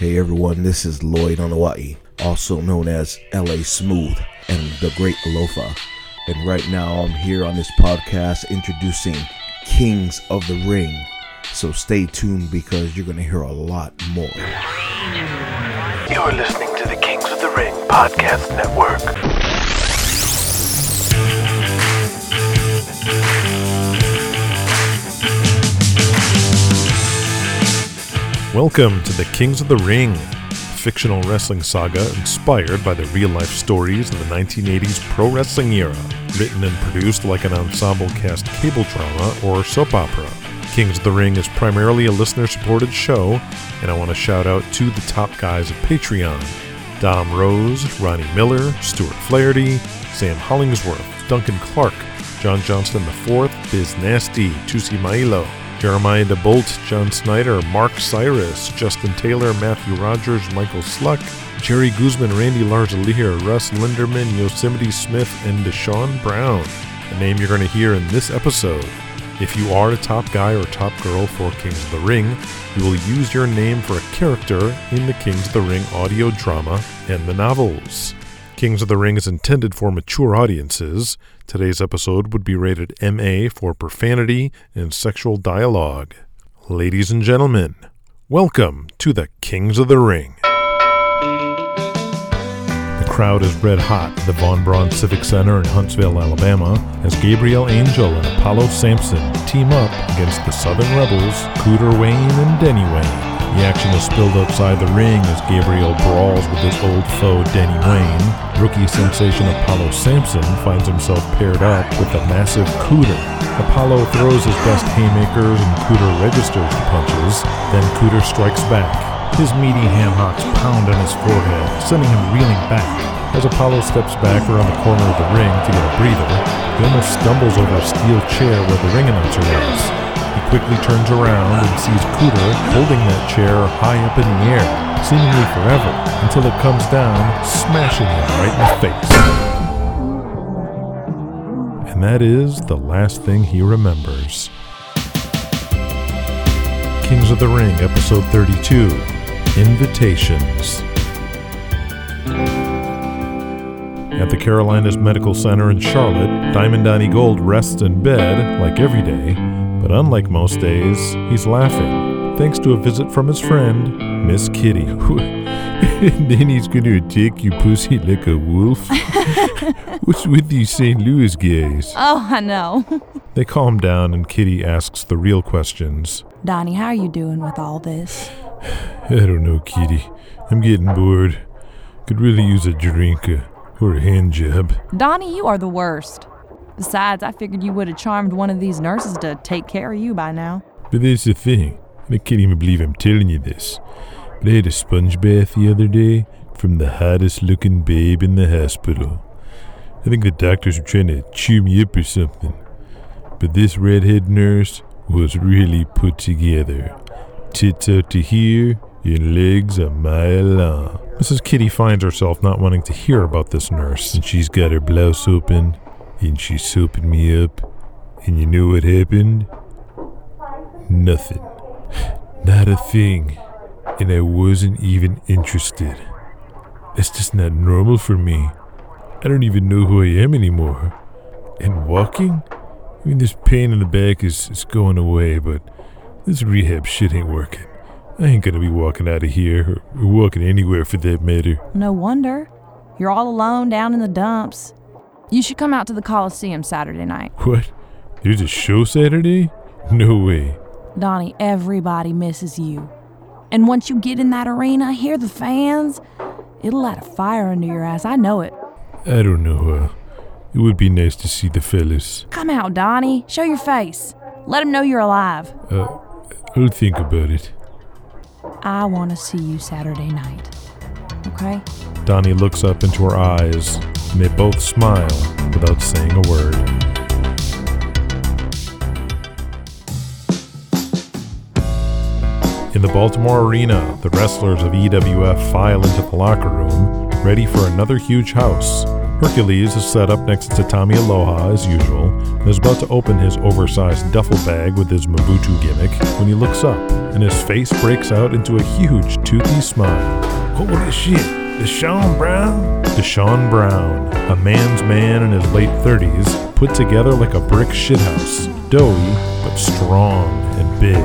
Hey everyone, this is Lloyd Anoa'i, also known as LA Smooth and the Great Alofa. And right now I'm here on this podcast introducing Kings of the Ring. So stay tuned because you're going to hear a lot more. You're listening to the Kings of the Ring Podcast Network. Welcome to the Kings of the Ring, fictional wrestling saga inspired by the real life stories of the 1980s pro wrestling era, written and produced like an ensemble cast cable drama or soap opera. Kings of the Ring is primarily a listener supported show, and I want to shout out to the top guys of Patreon Dom Rose, Ronnie Miller, Stuart Flaherty, Sam Hollingsworth, Duncan Clark, John Johnston IV, Biz Nasty, Tusi Mailo, Jeremiah DeBolt, John Snyder, Mark Cyrus, Justin Taylor, Matthew Rogers, Michael Sluck, Jerry Guzman, Randy Larzalier, Russ Linderman, Yosemite Smith, and Deshaun Brown, the name you're going to hear in this episode. If you are a top guy or top girl for Kings of the Ring, you will use your name for a character in the Kings of the Ring audio drama and the novels. Kings of the Ring is intended for mature audiences. Today's episode would be rated MA for profanity and sexual dialogue. Ladies and gentlemen, welcome to the Kings of the Ring. The crowd is red hot at the Von Braun Civic Center in Huntsville, Alabama, as Gabriel Angel and Apollo Sampson team up against the Southern Rebels, Cooter Wayne and Denny Wayne. The action is spilled outside the ring as Gabriel brawls with his old foe Danny Wayne. Rookie sensation Apollo Sampson finds himself paired up with the massive Cooter. Apollo throws his best haymakers and Cooter registers the punches. Then Cooter strikes back. His meaty ham hocks pound on his forehead, sending him reeling back. As Apollo steps back around the corner of the ring to get a breather, he almost stumbles over a steel chair where the ring announcer was. He quickly turns around and sees Cooter holding that chair high up in the air, seemingly forever, until it comes down, smashing him right in the face. And that is the last thing he remembers. Kings of the Ring, Episode 32 Invitations. At the Carolinas Medical Center in Charlotte, Diamond Donnie Gold rests in bed like every day, but unlike most days, he's laughing, thanks to a visit from his friend, Miss Kitty. and then he's gonna attack you pussy like a wolf? What's with these St. Louis guys? Oh, I know. They calm down and Kitty asks the real questions. Donnie, how are you doing with all this? I don't know, Kitty. I'm getting bored. Could really use a drink uh, or a hand job. Donnie, you are the worst. Besides, I figured you would have charmed one of these nurses to take care of you by now. But that's the thing. And I can't even believe I'm telling you this. But I had a sponge bath the other day from the hottest looking babe in the hospital. I think the doctors were trying to chew me up or something. But this redhead nurse was really put together. Tits out to here and legs a mile long. Mrs. Kitty finds herself not wanting to hear about this nurse. And she's got her blouse open and she's soaping me up. And you know what happened? Nothing. Not a thing. And I wasn't even interested. That's just not normal for me. I don't even know who I am anymore. And walking? I mean, this pain in the back is, is going away, but this rehab shit ain't working. I ain't gonna be walking out of here, or, or walking anywhere for that matter. No wonder. You're all alone down in the dumps. You should come out to the Coliseum Saturday night. What? There's a show Saturday? No way. Donnie, everybody misses you. And once you get in that arena, hear the fans, it'll light a fire under your ass. I know it. I don't know. Uh, it would be nice to see the fellas. Come out, Donnie. Show your face. Let them know you're alive. Uh, I'll think about it. I want to see you Saturday night. Okay? Donnie looks up into her eyes, and they both smile without saying a word. In the Baltimore Arena, the wrestlers of EWF file into the locker room, ready for another huge house. Hercules is set up next to Tommy Aloha as usual and is about to open his oversized duffel bag with his Mabutu gimmick when he looks up and his face breaks out into a huge toothy smile. Holy shit, Deshaun Brown? Deshaun Brown, a man's man in his late 30s, put together like a brick shithouse, doughy but strong and big.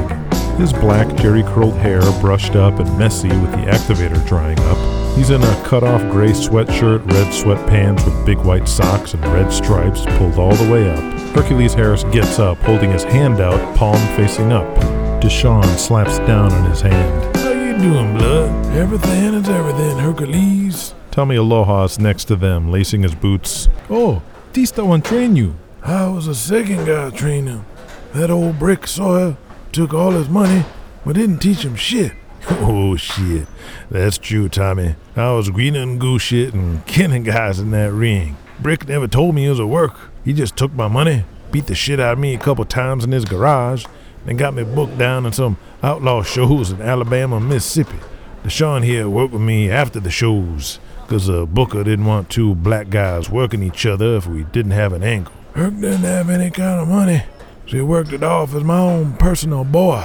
His black jerry curled hair brushed up and messy with the activator drying up. He's in a cut off gray sweatshirt, red sweatpants with big white socks and red stripes pulled all the way up. Hercules Harris gets up, holding his hand out, palm facing up. Deshaun slaps down on his hand. Doing, blood? Everything is everything, Hercules. Tommy Aloha's next to them, lacing his boots. Oh, Tista one train you. I was the second guy train him. That old brick Sawyer took all his money, but didn't teach him shit. Oh shit, that's true, Tommy. I was greening and goose shit and killing guys in that ring. Brick never told me it was a work. He just took my money, beat the shit out of me a couple times in his garage, and got me booked down in some outlaw shows in Alabama and Mississippi. Deshaun here worked with me after the shows, 'cause the booker didn't want two black guys working each other if we didn't have an angle. Herc didn't have any kind of money, so he worked it off as my own personal boy.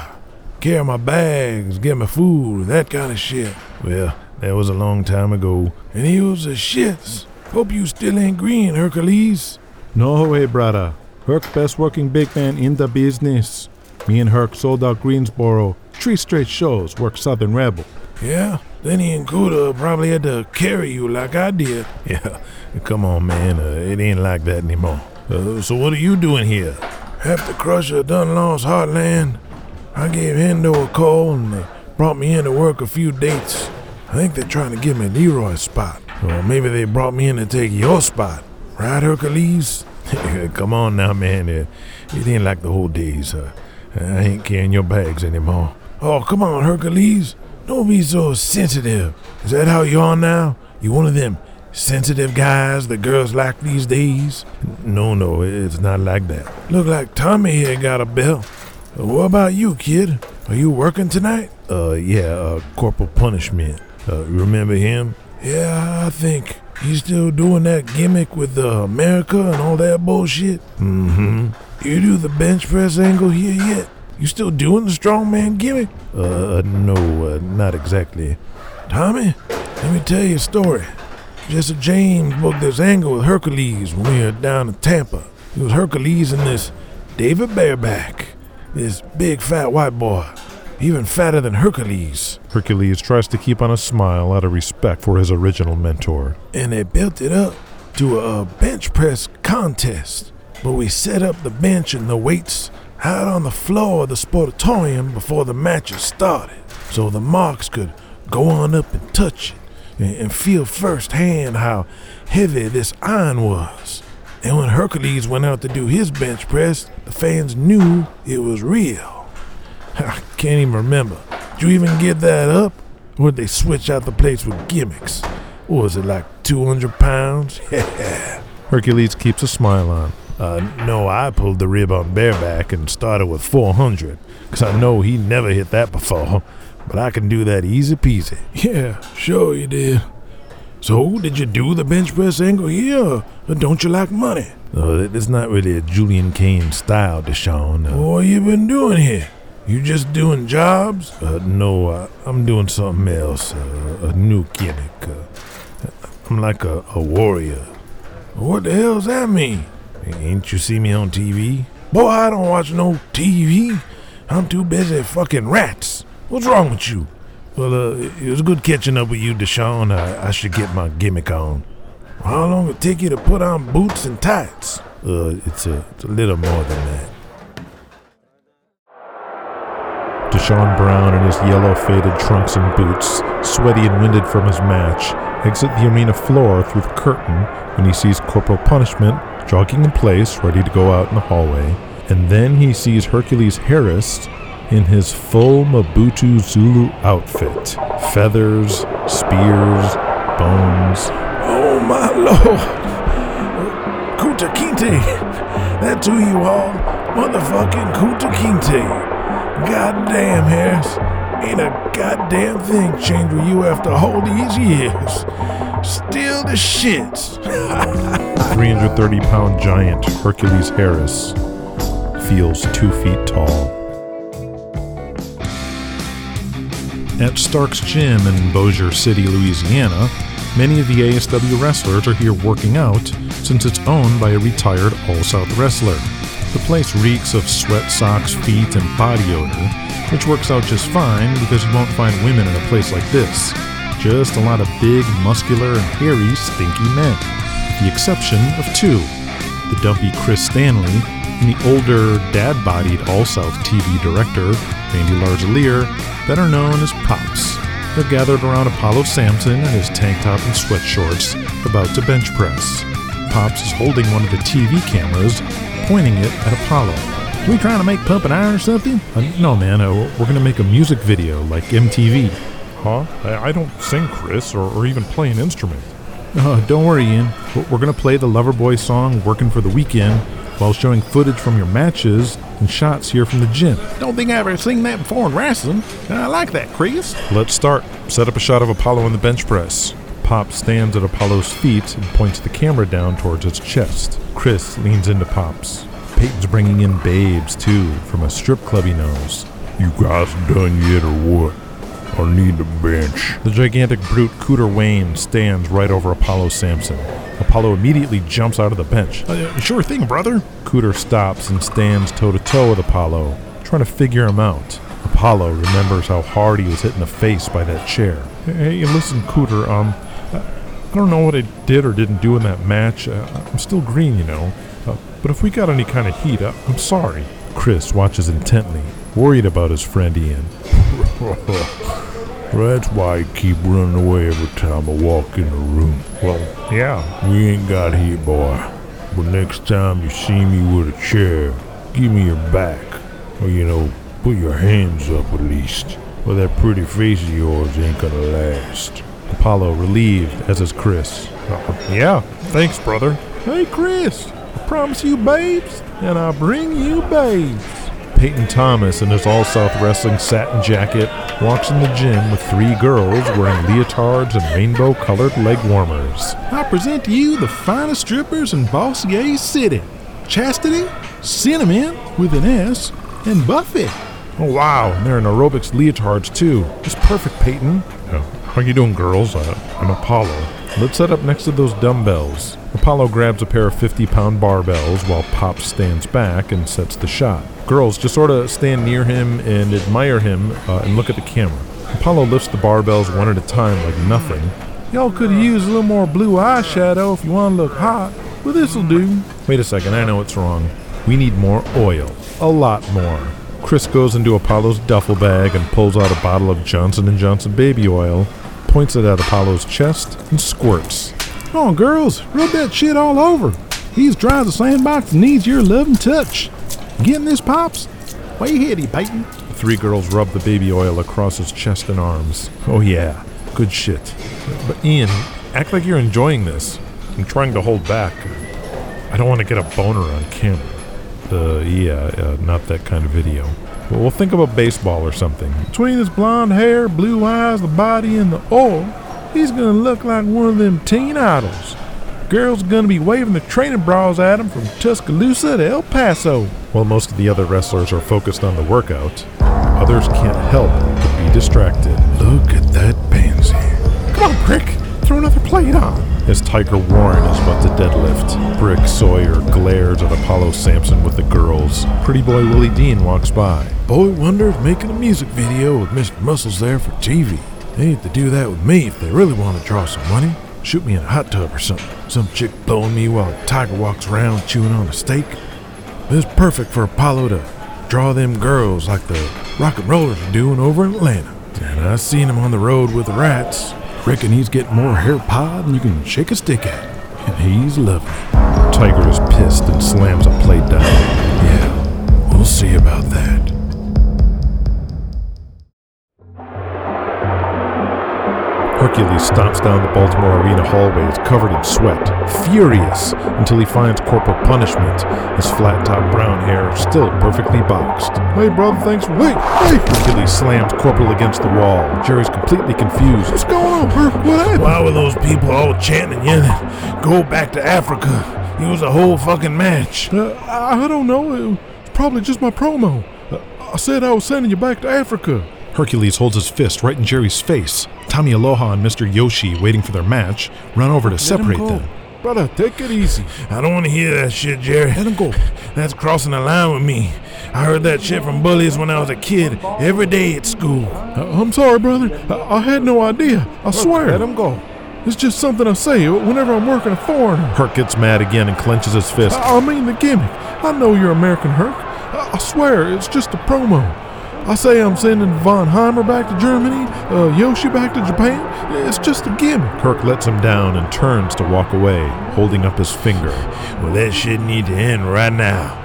Carry my bags, get me food, that kind of shit. Well, that was a long time ago. And he was a shits. Hope you still ain't green, Hercules. No way, brother. Herc best working big man in the business. Me and Herc sold out Greensboro. Three straight shows, work Southern Rebel. Yeah? Then he and Cooter probably had to carry you like I did. Yeah, come on, man. Uh, it ain't like that anymore. Uh, so what are you doing here? After Crusher done lost Heartland, I gave Hendo a call and they brought me in to work a few dates. I think they're trying to give me Leroy's spot. Or maybe they brought me in to take your spot. Right, Hercules? Come on now, man. It, it ain't like the old days. Uh, I ain't carrying your bags anymore. Oh, come on, Hercules. Don't be so sensitive. Is that how you are now? You one of them sensitive guys the girls like these days? No, no, it's not like that. Look like Tommy here got a belt. What about you, kid? Are you working tonight? Uh, yeah, uh, Corporal Punishment. Uh, remember him? Yeah, I think. He's still doing that gimmick with uh, America and all that bullshit. Mm-hmm. You do the bench press angle here yet? You still doing the strongman gimmick? Uh, no, uh, not exactly. Tommy, let me tell you a story. Jesse James booked this angle with Hercules when we were down in Tampa. It was Hercules and this David Bareback, this big fat white boy, even fatter than Hercules. Hercules tries to keep on a smile out of respect for his original mentor. and they built it up to a bench press contest. But we set up the bench and the weights out on the floor of the sportatorium before the matches started, so the marks could go on up and touch it and, feel firsthand how heavy this iron was. And when Hercules went out to do his bench press, the fans knew it was real. I can't even remember. Did you even get that up? Or did they switch out the plates with gimmicks? Was it like 200 pounds? Yeah. Hercules keeps a smile on. Uh, no, I pulled the rib on bareback and started with 400, because I know he never hit that before. But I can do that easy peasy. Yeah, sure you did. So, did you do the bench press angle here, or don't you like money? Uh, it's not really a Julian Kane style, Deshaun. Uh, What you been doing here? You just doing jobs? Uh, no, uh, I'm doing something else. Uh, a new gimmick. Uh, I'm like a, a warrior. What the hell's that mean? Ain't you see me on TV? Boy, I don't watch no TV. I'm too busy fucking rats. What's wrong with you? Well, uh, it was good catching up with you, Deshaun. I, I should get my gimmick on. How long it take you to put on boots and tights? Uh, it's a, it's a little more than that. Deshaun Brown in his yellow faded trunks and boots, sweaty and winded from his match, exit the arena floor through the curtain when he sees Corporal Punishment jogging in place, ready to go out in the hallway. And then he sees Hercules Harris in his full Mabutu Zulu outfit feathers, spears, bones. Oh my lord! Kunta Kinte! That's who you are, motherfucking Kunta Kinte! Goddamn, Harris. Ain't a goddamn thing changed with you after all these years. Still the shits. 330 pound giant Hercules Harris feels two feet tall. At Stark's Gym in Bossier City, Louisiana, many of the ASW wrestlers are here working out since it's owned by a retired All South wrestler. The place reeks of sweat socks, feet, and body odor, which works out just fine because you won't find women in a place like this. Just a lot of big, muscular, and hairy, stinky men, with the exception of two the dumpy Chris Stanley and the older, dad bodied All South TV director, Randy Larzalier, better known as Pops. They're gathered around Apollo Sampson in his tank top and sweat shorts, about to bench press. Pops is holding one of the TV cameras, pointing it at Apollo. We trying to make pump and iron or something? Uh, no, man, uh, we're gonna make a music video like MTV. Huh? I, I don't sing, Chris, or, or even play an instrument. Uh, don't worry, Ian. We're- We're gonna play the Loverboy song "Working for the Weekend" while showing footage from your matches and shots here from the gym. Don't think I've ever seen that before in wrestling. I like that, Chris. Let's start. Set up a shot of Apollo in the bench press. Pop stands at Apollo's feet and points the camera down towards his chest. Chris leans into Pops. Peyton's bringing in babes, too, from a strip club he knows. You guys done yet or what? I need the bench. The gigantic brute Cooter Wayne stands right over Apollo Sampson. Apollo immediately jumps out of the bench. Uh, sure thing, brother. Cooter stops and stands toe to toe with Apollo, trying to figure him out. Apollo remembers how hard he was hit in the face by that chair. Hey, listen, Cooter, um, I don't know what I did or didn't do in that match. Uh, I'm still green, you know. Uh, but if we got any kind of heat, uh, I'm sorry. Chris watches intently, worried about his friend Ian. That's why I keep running away every time I walk in the room. Well, yeah. We ain't got heat, boy. But next time you see me with a chair, give me your back. Or, you know, put your hands up at least. Or that pretty face of yours ain't gonna last. Apollo relieved, as is Chris. Yeah, thanks, brother. Hey, Chris. I promise you babes, and I bring you babes. Peyton Thomas, in his All South Wrestling satin jacket, walks in the gym with three girls wearing leotards and rainbow colored leg warmers. I present to you the finest strippers in Bossier City. Chastity, Cinnamon with an S, and Buffy. Oh, wow, and they're in aerobics leotards, too. It's perfect, Peyton. Yeah. How you doing, girls? Uh, I'm Apollo. Let's set up next to those dumbbells. Apollo grabs a pair of 50 pound barbells while Pop stands back and sets the shot. Girls just sort of stand near him and admire him uh, and look at the camera. Apollo lifts the barbells one at a time like nothing. Y'all could use a little more blue eyeshadow if you want to look hot, but this'll do. Wait a second, I know what's wrong. We need more oil. A lot more. Chris goes into Apollo's duffel bag and pulls out a bottle of Johnson & Johnson baby oil, points it at Apollo's chest, and squirts. Come on, girls, rub that shit all over. He's dry as a sandbox and needs your loving touch. Getting this, Pops? Way hitty, Peyton. The three girls rub the baby oil across his chest and arms. Oh yeah, good shit. But Ian, act like you're enjoying this. I'm trying to hold back. I don't want to get a boner on camera. Uh, yeah, uh, not that kind of video. Well, we'll think about baseball or something. Between his blonde hair, blue eyes, the body, and the oil, he's gonna look like one of them teen idols. Girls are gonna be waving their training bras at him from Tuscaloosa to El Paso. While most of the other wrestlers are focused on the workout, others can't help but be distracted. Look at that pansy. Come on, Brick, throw another plate on. As Tiger Warren is about to deadlift, Brick Sawyer glares at Apollo Sampson with the girls. Pretty boy Willie Dean walks by. Boy Wonder's making a music video with Mr. Muscles there for TV. They need to do that with me if they really want to draw some money. Shoot me in a hot tub or something. Some chick blowing me while Tiger walks around chewing on a steak. It's perfect for Apollo to draw them girls like the rock and rollers are doing over in Atlanta. And I seen him on the road with the rats. Reckon he's getting more hair pie than you can shake a stick at. And he's lovely. Tiger is pissed and slams a plate down. Yeah, we'll see about that. Hercules stomps down the Baltimore Arena hallways covered in sweat, furious, until he finds corporal punishment, his flat top brown hair still perfectly boxed. Hey, brother, thanks for. Wait, hey! Hercules slams Corporal against the wall. Jerry's completely confused. What's going on, Herc? What happened? Why were those people all chanting and yelling? Go back to Africa. It was a whole fucking match. Uh, I I don't know. It was probably just my promo. Uh, I said I was sending you back to Africa. Hercules holds his fist right in Jerry's face. Tommy Aloha and Mr. Yoshi, waiting for their match, run over to separate them. Brother, take it easy. I don't want to hear that shit, Jerry. Let him go. That's crossing the line with me. I heard that shit from bullies when I was a kid, every day at school. Uh, I'm sorry, brother. I, I had no idea. I swear. Let him go. It's just something I say whenever I'm working a foreigner. Herc gets mad again and clenches his fist. I, I mean the gimmick. I know you're American, Herc. I, I swear, it's just a promo. I say I'm sending Von Heimer back to Germany, uh, Yoshi back to Japan. It's just a gimmick. Herc lets him down and turns to walk away, holding up his finger. Well, that shit need to end right now.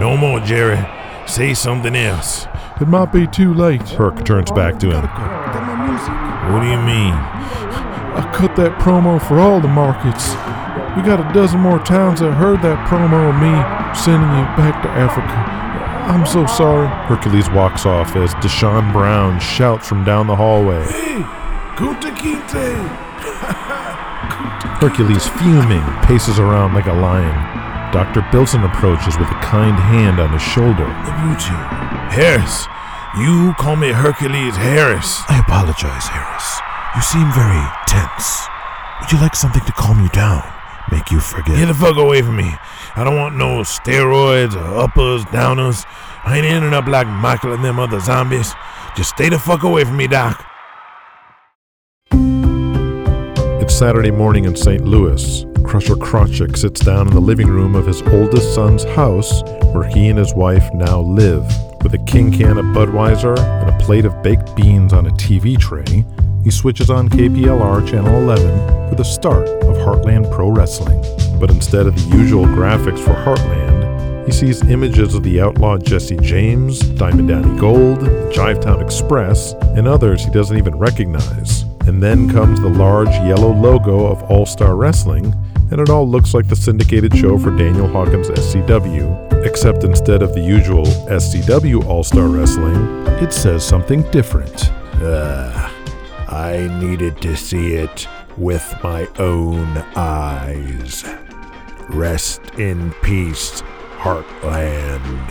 No more, Jerry. Say something else. It might be too late. Herc turns back to him. Get my music. What do you mean? I cut that promo for all the markets. We got a dozen more towns that heard that promo of me sending you back to Africa. I'm so sorry. Hercules walks off as Deshaun Brown shouts from down the hallway. Hey, Kunta Kinte. Hercules, fuming, paces around like a lion. Dr. Bilson approaches with a kind hand on his shoulder. Ibuchi. Harris. You call me Hercules Harris. I apologize, Harris. You seem very tense. Would you like something to calm you down? Make you forget? Get the fuck away from me. I don't want no steroids or uppers, downers. I ain't ending up like Michael and them other zombies. Just stay the fuck away from me, Doc. It's Saturday morning in St. Louis. Crusher Krawczyk sits down in the living room of his oldest son's house, where he and his wife now live. With a king can of Budweiser and a plate of baked beans on a TV tray, he switches on KPLR Channel 11 for the start of Heartland Pro Wrestling. But instead of the usual graphics for Heartland, he sees images of the outlaw Jesse James, Diamond Danny Gold, Jivetown Express, and others he doesn't even recognize. And then comes the large yellow logo of All Star Wrestling, and it all looks like the syndicated show for Daniel Hawkins SCW, except instead of the usual SCW All Star Wrestling, it says something different. Uh, I needed to see it with my own eyes. Rest in peace, Heartland.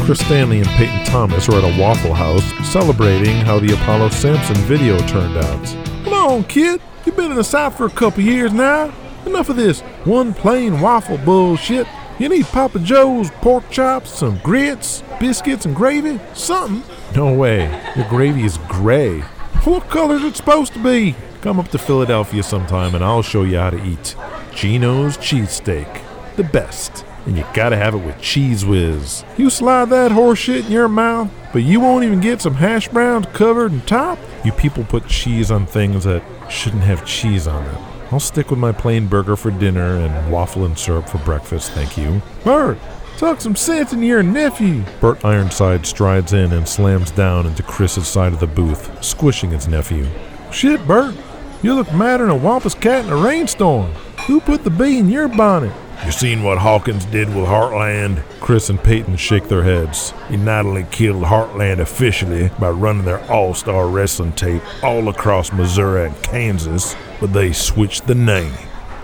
Chris Stanley and Peyton Thomas are at a Waffle House celebrating how the Apollo Sampson video turned out. Come on, kid. You've been in the South for a couple years now. Enough of this one plain waffle bullshit. You need Papa Joe's pork chops, some grits, biscuits, and gravy. Something. No way, the gravy is gray. What color is it supposed to be? Come up to Philadelphia sometime and I'll show you how to eat. Gino's cheesesteak. The best. And you gotta have it with Cheez Whiz. You slide that horseshit in your mouth, but you won't even get some hash browns covered and topped? You people put cheese on things that shouldn't have cheese on it. I'll stick with my plain burger for dinner and waffle and syrup for breakfast, thank you. Bert, talk some sense into your nephew. Bert Ironside strides in and slams down into Chris's side of the booth, squishing his nephew. Shit, Bert, you look madder than a wampus cat in a rainstorm. Who put the bee in your bonnet? You seen what Hawkins did with Heartland? Chris and Peyton shake their heads. He not only killed Heartland officially by running their all star wrestling tape all across Missouri and Kansas, but they switched the name.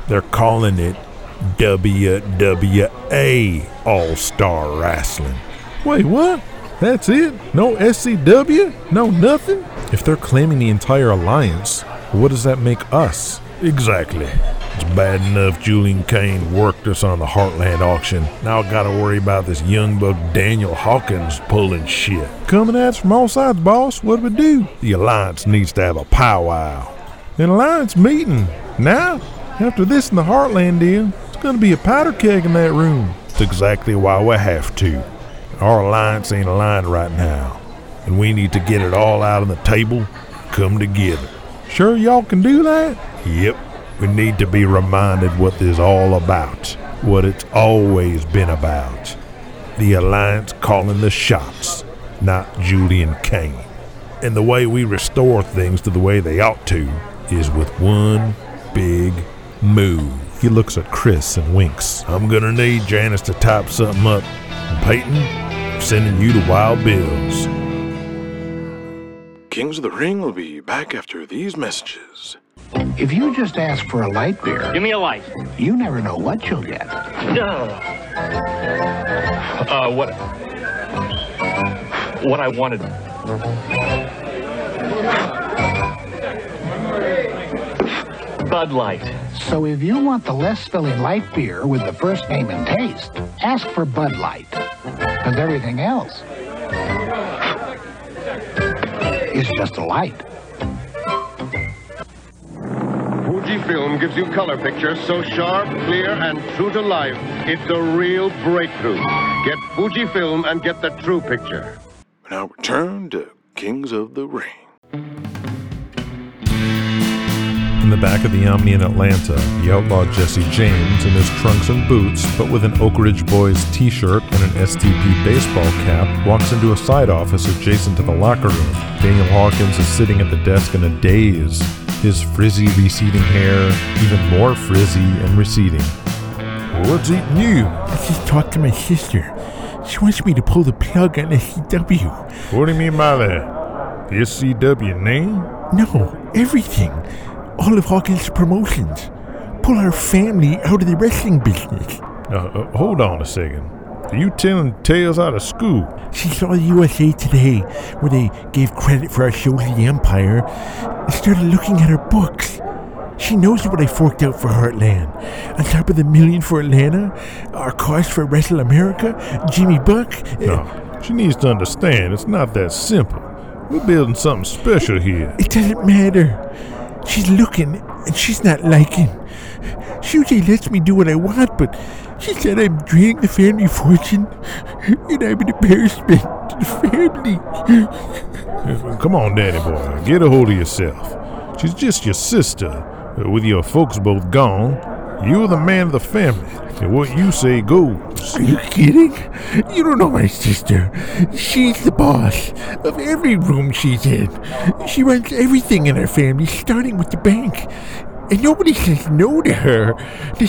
They're calling it WWA All Star Wrestling. Wait, what? That's it? No SCW? No nothing? If they're claiming the entire alliance, what does that make us? Exactly. It's bad enough Julian Kane worked us on the Heartland auction. Now I gotta worry about this young buck Daniel Hawkins pulling shit. Coming at us from all sides, boss. What do we do? The Alliance needs to have a powwow. An alliance meeting. Now? After this and the Heartland deal, it's gonna be a powder keg in that room. It's exactly why we have to. Our alliance ain't aligned right now, and we need to get it all out on the table, come together. Sure y'all can do that? Yep, we need to be reminded what this is all about, what it's always been about. The Alliance calling the shots, not Julian Kane. And the way we restore things to the way they ought to is with one big move. He looks at Chris and winks. I'm gonna need Janice to type something up. And Peyton, I'm sending you to Wild Bill's. Kings of the Ring will be back after these messages. If you just ask for a light beer, Give me a light. you never know what you'll get. No. Uh, what? What I wanted. Bud Light. So if you want the less filling light beer with the first name and taste, ask for Bud Light. Because everything else is just a light. Fujifilm gives you color pictures so sharp, clear, and true to life. It's a real breakthrough. Get Fujifilm and get the true picture. Now return to Kings of the Ring. In the back of the Omni in Atlanta, the outlaw Jesse James, in his trunks and boots, but with an Oak Ridge Boys t shirt and an STP baseball cap, walks into a side office adjacent to the locker room. Daniel Hawkins is sitting at the desk in a daze, his frizzy, receding hair even more frizzy and receding. What's eating you? I just talked to my sister. She wants me to pull the plug on SCW. What do you mean by that? The SCW name? No, everything. All of Hawkins' promotions. Pull our family out of the wrestling business. Uh, uh, hold on a second. Are you telling tales out of school? She saw the USA Today, where they gave credit for our show to the Empire, and started looking at her books. She knows what I forked out for Heartland. On top of the million for Atlanta, our cost for Wrestle America, Jimmy Buck. uh, No. She needs to understand it's not that simple. We're building something special here. It doesn't matter. She's looking, and she's not liking. She usually lets me do what I want, but she said I'm draining the family fortune, and I'm an embarrassment to the family. Come on, Danny boy, get a hold of yourself. She's just your sister. Uh, With your folks both gone, you're the man of the family, and what you say goes. Are you kidding? You don't know my sister. She's the boss of every room she's in. She runs everything in our family, starting with the bank. And nobody says no to her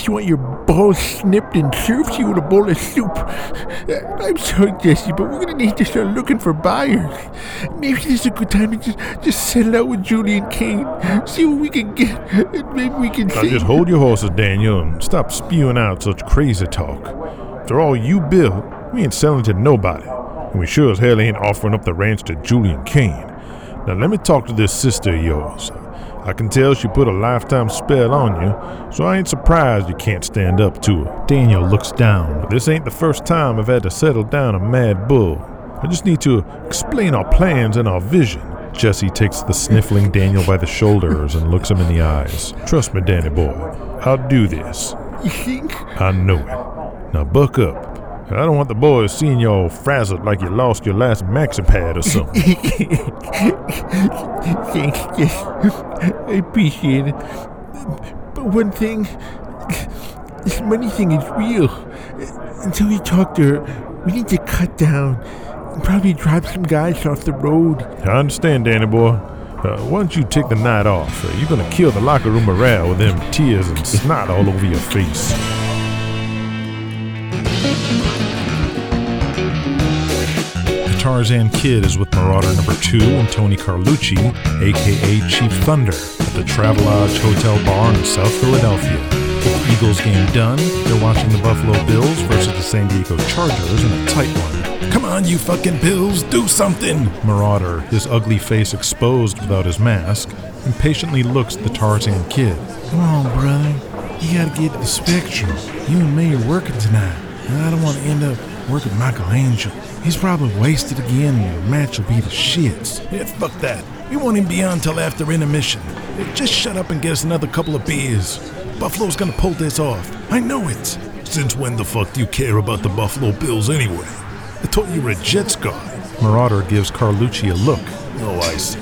you want your balls snipped and serves you in a bowl of soup. Uh, I'm sorry, Jesse, but we're gonna need to start looking for buyers. Maybe this is a good time to just, just settle out with Julian Kane, see what we can get, and maybe we can Now save- just hold your horses, Daniel, and stop spewing out such crazy talk. After all you built, we ain't selling to nobody, and we sure as hell ain't offering up the ranch to Julian Kane. Now let me talk to this sister of yours. I can tell she put a lifetime spell on you, so I ain't surprised you can't stand up to her. Daniel looks down. But this ain't the first time I've had to settle down a mad bull. I just need to explain our plans and our vision. Jesse takes the sniffling Daniel by the shoulders and looks him in the eyes. Trust me, Danny boy, I'll do this. You think? I know it. Now buck up. I don't want the boys seeing you all frazzled like you lost your last maxi pad or something. Thanks, yes. I appreciate it. But one thing, this money thing is real. Until we talk to her, we need to cut down and probably drive some guys off the road. I understand, Danny boy. Uh, why don't you take the night off? Uh, you're gonna kill the locker room morale with them tears and snot all over your face. Tarzan Kid is with Marauder number two and Tony Carlucci, aka Chief Thunder, at the Travelodge Hotel Bar in South Philadelphia. With the Eagles game done, they're watching the Buffalo Bills versus the San Diego Chargers in a tight one. Come on, you fucking Bills, do something! Marauder, his ugly face exposed without his mask, impatiently looks at the Tarzan Kid. Come on, brother. You gotta get the spectrum. You and me are working tonight. And I don't want to end up working Michelangelo. He's probably wasted again and the match will be the shits. Yeah, fuck that. We won't even be on till after intermission. Just shut up and get us another couple of beers. Buffalo's gonna pull this off. I know it. Since when the fuck do you care about the Buffalo Bills anyway? I thought you were a Jets guy. Marauder gives Carlucci a look. Oh, I see.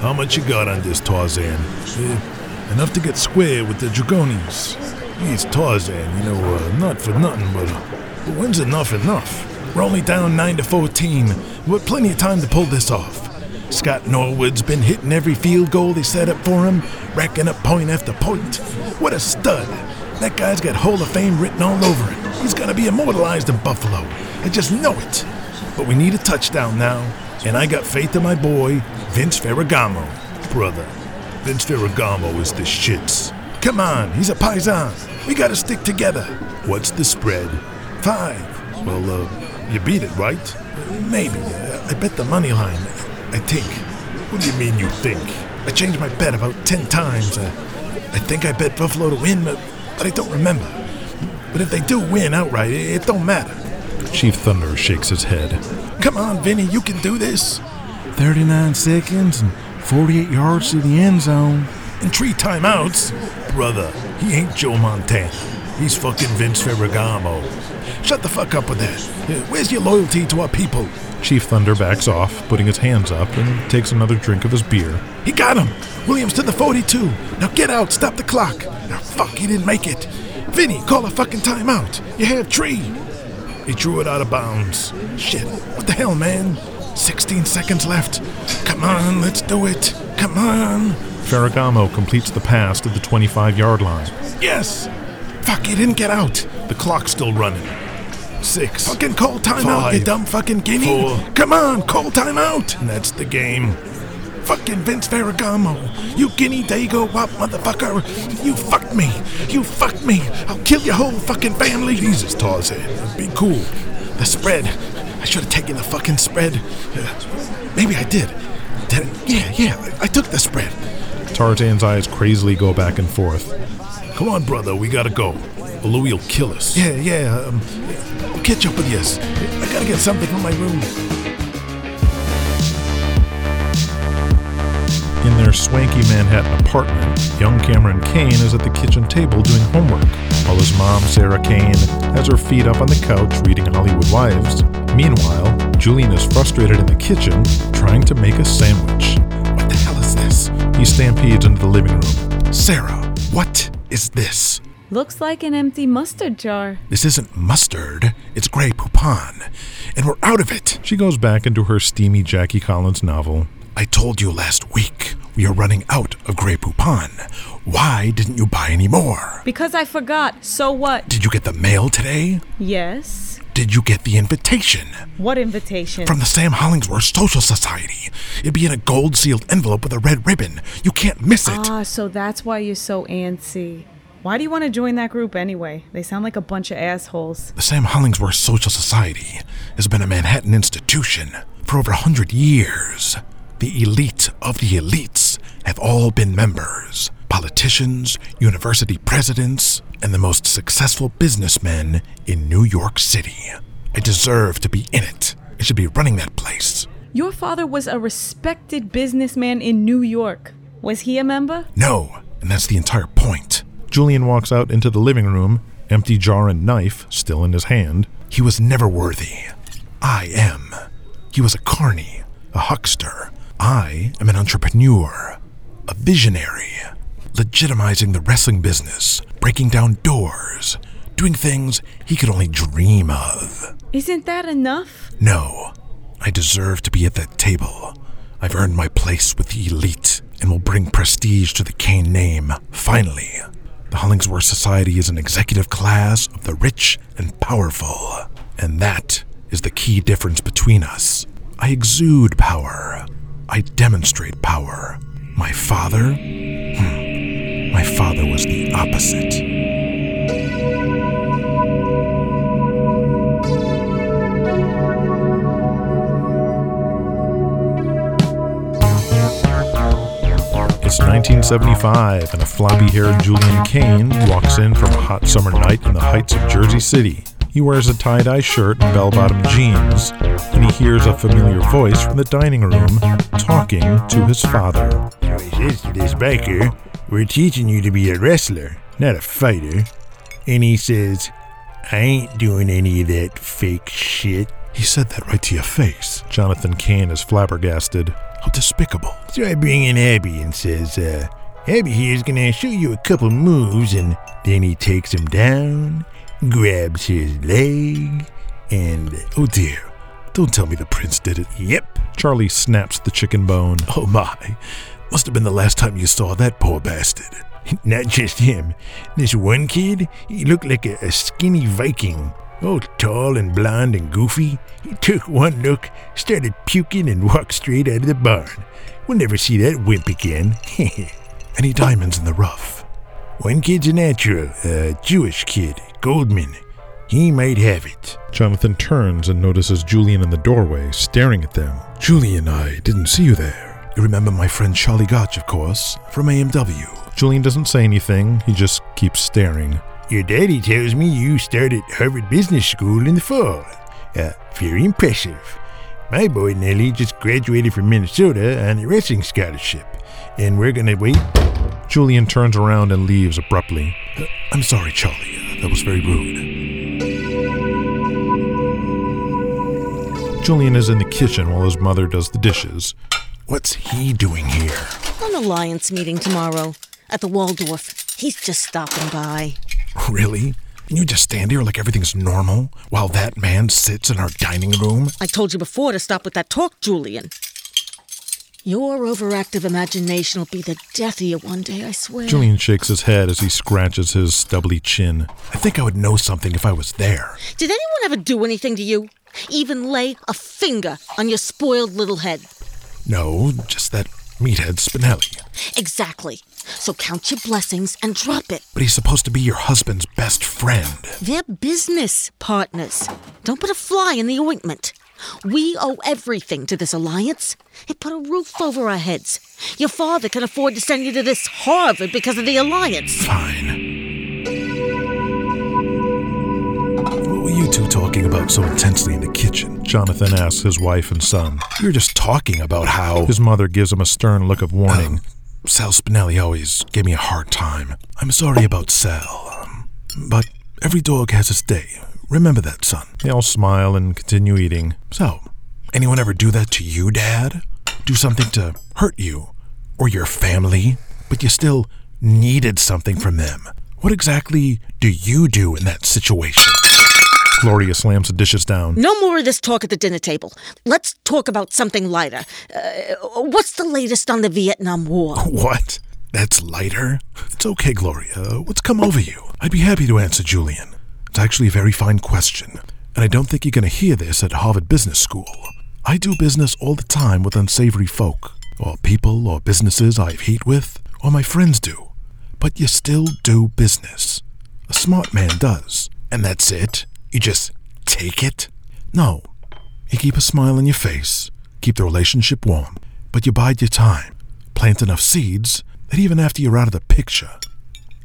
How much you got on this Tarzan? Eh, enough to get square with the Dragonis. He's Tarzan, you know, uh, not for nothing, but, uh, but when's enough enough? We're only down 9 to 14, with plenty of time to pull this off. Scott Norwood's been hitting every field goal they set up for him, racking up point after point. What a stud. That guy's got Hall of Fame written all over it. He's gonna be immortalized in Buffalo. I just know it. But we need a touchdown now, and I got faith in my boy, Vince Ferragamo. Brother, Vince Ferragamo is the shits. Come on, he's a paisan. We gotta stick together. What's the spread? Five. Well, uh, you beat it, right? Maybe. Uh, I bet the money line. I think. What do you mean you think? I changed my bet about ten times. Uh, I think I bet Buffalo to win, but, but I don't remember. But if they do win outright, it, it don't matter. Chief Thunder shakes his head. Come on, Vinny, you can do this. 39 seconds and 48 yards to the end zone. And three timeouts. Brother, he ain't Joe Montana. He's fucking Vince Ferragamo. Shut the fuck up with that. Where's your loyalty to our people? Chief Thunder backs off, putting his hands up, and takes another drink of his beer. He got him. Williams to the 42. Now get out. Stop the clock. Now fuck, he didn't make it. Vinny, call a fucking timeout. You have tree. He threw it out of bounds. Shit. What the hell, man? 16 seconds left. Come on, let's do it. Come on. Ferragamo completes the pass to the 25 yard line. Yes. Fuck, he didn't get out. The clock's still running. Six. Fucking call timeout, you dumb fucking guinea. Four. Come on, call timeout. And that's the game. Fucking Vince Ferragamo. You guinea dago wop motherfucker. You fucked me. You fucked me. I'll kill your whole fucking family. Jesus, Tarzan. Be cool. The spread. I should have taken the fucking spread. Uh, maybe I did. Did I? Yeah, yeah. I, I took the spread. Tarzan's eyes crazily go back and forth. Come on, brother. We gotta go. Or Louis will kill us. Yeah, yeah. Um, I'll catch up with you. I gotta get something from my room. In their swanky Manhattan apartment, young Cameron Kane is at the kitchen table doing homework, while his mom, Sarah Kane, has her feet up on the couch reading Hollywood Wives. Meanwhile, Julian is frustrated in the kitchen, trying to make a sandwich. What the hell is this? He stampedes into the living room. Sarah, what is this? Looks like an empty mustard jar. This isn't mustard. It's Grey Poupon. And we're out of it. She goes back into her steamy Jackie Collins novel. I told you last week we are running out of Grey Poupon. Why didn't you buy any more? Because I forgot. So what? Did you get the mail today? Yes. Did you get the invitation? What invitation? From the Sam Hollingsworth Social Society. It'd be in a gold sealed envelope with a red ribbon. You can't miss it. Ah, so that's why you're so antsy. Why do you want to join that group anyway? They sound like a bunch of assholes. The Sam Hollingsworth Social Society has been a Manhattan institution for over a hundred years. The elite of the elites have all been members politicians, university presidents, and the most successful businessmen in New York City. I deserve to be in it. I should be running that place. Your father was a respected businessman in New York. Was he a member? No, and that's the entire point. Julian walks out into the living room, empty jar and knife still in his hand. He was never worthy. I am. He was a carny, a huckster. I am an entrepreneur, a visionary, legitimizing the wrestling business, breaking down doors, doing things he could only dream of. Isn't that enough? No, I deserve to be at that table. I've earned my place with the elite and will bring prestige to the Kane name. Finally, the Hollingsworth Society is an executive class of the rich and powerful. And that is the key difference between us. I exude power. I demonstrate power. My father? Hmm. My father was the opposite. It's 1975, and a floppy haired Julian Kane walks in from a hot summer night in the heights of Jersey City. He wears a tie dye shirt and bell bottom jeans, and he hears a familiar voice from the dining room talking to his father. Says this baker, We're teaching you to be a wrestler, not a fighter. And he says, I ain't doing any of that fake shit. He said that right to your face. Jonathan Kane is flabbergasted. How despicable. So I bring in Abby and says, uh, Abby here's gonna show you a couple moves, and then he takes him down, grabs his leg, and Oh dear. Don't tell me the prince did it. yep, Charlie snaps the chicken bone. Oh my. Must have been the last time you saw that poor bastard. Not just him. This one kid, he looked like a, a skinny Viking. All tall and blond and goofy. He took one look, started puking, and walked straight out of the barn. We'll never see that wimp again. Any diamonds in the rough? One kid's a natural, a Jewish kid, Goldman. He might have it. Jonathan turns and notices Julian in the doorway, staring at them. Julian, I didn't see you there. You remember my friend Charlie Gotch, of course, from AMW. Julian doesn't say anything, he just keeps staring. Your daddy tells me you started Harvard Business School in the fall. Uh, very impressive. My boy Nellie just graduated from Minnesota on a wrestling scholarship, and we're gonna wait. Julian turns around and leaves abruptly. Uh, I'm sorry, Charlie. Uh, that was very rude. Julian is in the kitchen while his mother does the dishes. What's he doing here? An alliance meeting tomorrow at the Waldorf. He's just stopping by. Really? And you just stand here like everything's normal while that man sits in our dining room? I told you before to stop with that talk, Julian. Your overactive imagination will be the death of you one day, I swear. Julian shakes his head as he scratches his stubbly chin. I think I would know something if I was there. Did anyone ever do anything to you? Even lay a finger on your spoiled little head? No, just that meathead Spinelli. Exactly. So count your blessings and drop it. But he's supposed to be your husband's best friend. They're business partners. Don't put a fly in the ointment. We owe everything to this alliance. It put a roof over our heads. Your father can afford to send you to this Harvard because of the alliance. Fine. Two talking about so intensely in the kitchen? Jonathan asks his wife and son. You were just talking about how. His mother gives him a stern look of warning. Um, Sal Spinelli always gave me a hard time. I'm sorry about Sal. Um, but every dog has its day. Remember that, son. They all smile and continue eating. So, anyone ever do that to you, Dad? Do something to hurt you or your family, but you still needed something from them? What exactly do you do in that situation? Gloria slams the dishes down. No more of this talk at the dinner table. Let's talk about something lighter. Uh, what's the latest on the Vietnam War? What? That's lighter? It's okay, Gloria. What's come over you? I'd be happy to answer, Julian. It's actually a very fine question, and I don't think you're going to hear this at Harvard Business School. I do business all the time with unsavory folk, or people or businesses I have heat with, or my friends do. But you still do business. A smart man does. And that's it? You just take it? No. You keep a smile on your face, keep the relationship warm, but you bide your time. Plant enough seeds that even after you're out of the picture,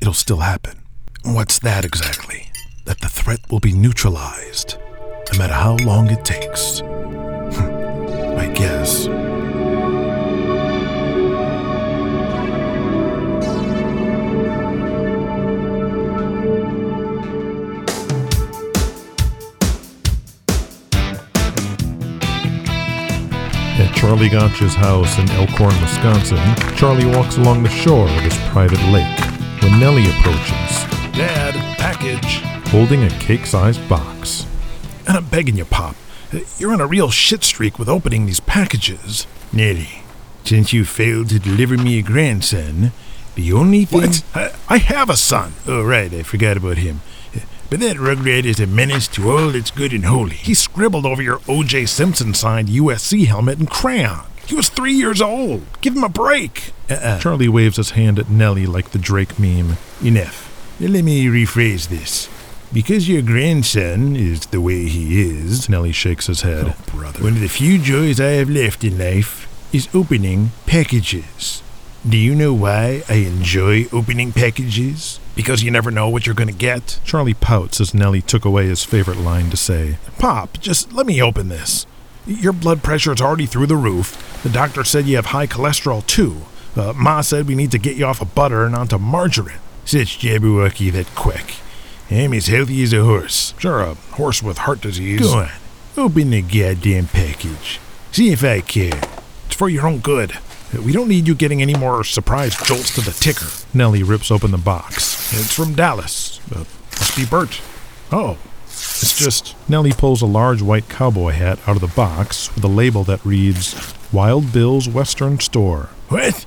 it'll still happen. What's that exactly? That the threat will be neutralized, no matter how long it takes. I guess. Charlie Gotch's house in Elkhorn, Wisconsin, Charlie walks along the shore of his private lake when Nellie approaches, Dad, package. holding a cake sized box. And I'm begging you, Pop. You're on a real shit streak with opening these packages. Nellie, since you failed to deliver me a grandson, the only thing. What? I, I have a son. Oh, right, I forgot about him. But that rugrat is a menace to all that's good and holy. He scribbled over your O.J. Simpson signed USC helmet in crayon. He was three years old. Give him a break. Uh-uh. Charlie waves his hand at Nellie like the Drake meme. Enough. Now let me rephrase this. Because your grandson is the way he is, Nellie shakes his head. Oh, brother. one of the few joys I have left in life is opening packages. Do you know why I enjoy opening packages? Because you never know what you're going to get. Charlie pouts as Nellie took away his favorite line to say. Pop, just let me open this. Your blood pressure is already through the roof. The doctor said you have high cholesterol, too. Uh, Ma said we need to get you off of butter and onto margarine. Such Jabberwocky that quick. I'm as healthy as a horse. Sure, a horse with heart disease. Go on. Open the goddamn package. See if I care. It's for your own good. We don't need you getting any more surprise jolts to the ticker. Nellie rips open the box. It's from Dallas. Uh, must be Bert. Oh, it's just. Nellie pulls a large white cowboy hat out of the box with a label that reads Wild Bill's Western Store. What?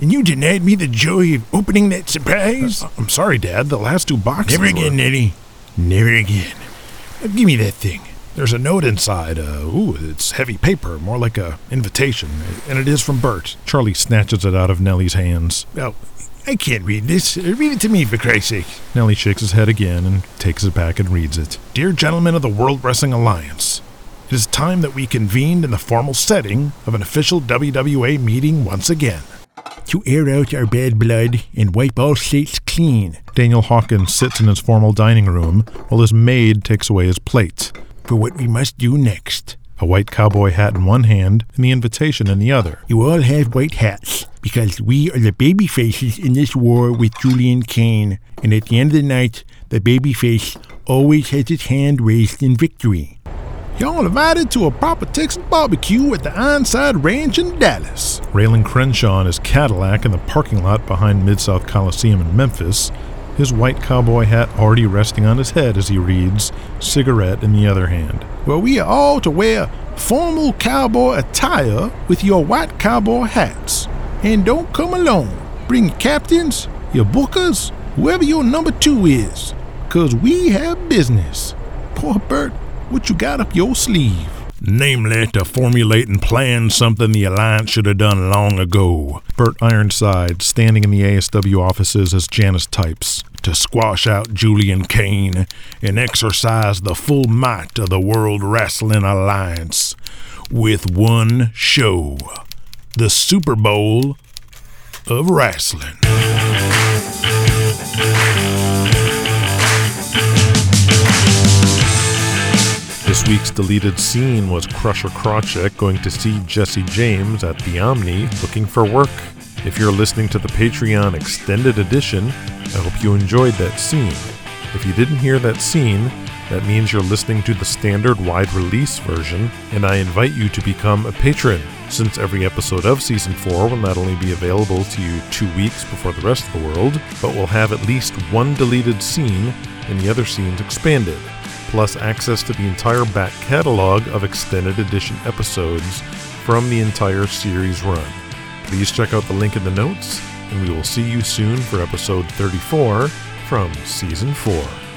And you denied me the joy of opening that surprise? Uh, I'm sorry, Dad. The last two boxes. Never were- again, Nettie. Never again. Give me that thing. There's a note inside. Uh, ooh, it's heavy paper, more like a invitation, and it is from Bert. Charlie snatches it out of Nellie's hands. Oh, I can't read this. Read it to me, for Christ's sake. Nellie shakes his head again and takes it back and reads it. Dear gentlemen of the World Wrestling Alliance, it is time that we convened in the formal setting of an official WWA meeting once again. To air out our bad blood and wipe all slates clean. Daniel Hawkins sits in his formal dining room while his maid takes away his plate. For what we must do next. A white cowboy hat in one hand and the invitation in the other. You all have white hats because we are the baby faces in this war with Julian Kane. And at the end of the night, the baby face always has its hand raised in victory. Y'all invited to a proper Texas barbecue at the Ironside Ranch in Dallas. Raylan Crenshaw in his Cadillac in the parking lot behind Mid South Coliseum in Memphis, his white cowboy hat already resting on his head as he reads, cigarette in the other hand. Well, we are all to wear formal cowboy attire with your white cowboy hats. And don't come alone. Bring your captains, your bookers, whoever your number two is. Cause we have business. Poor Bert, what you got up your sleeve? Namely, to formulate and plan something the Alliance should have done long ago. Bert Ironside standing in the ASW offices as Janice types. To squash out Julian Kane and exercise the full might of the World Wrestling Alliance with one show the Super Bowl of Wrestling. This week's deleted scene was Crusher Crotchek going to see Jesse James at the Omni looking for work. If you're listening to the Patreon extended edition, I hope you enjoyed that scene. If you didn't hear that scene, that means you're listening to the standard wide release version, and I invite you to become a patron, since every episode of Season 4 will not only be available to you two weeks before the rest of the world, but will have at least one deleted scene and the other scenes expanded, plus access to the entire back catalog of extended edition episodes from the entire series run. Please check out the link in the notes, and we will see you soon for episode 34 from Season 4.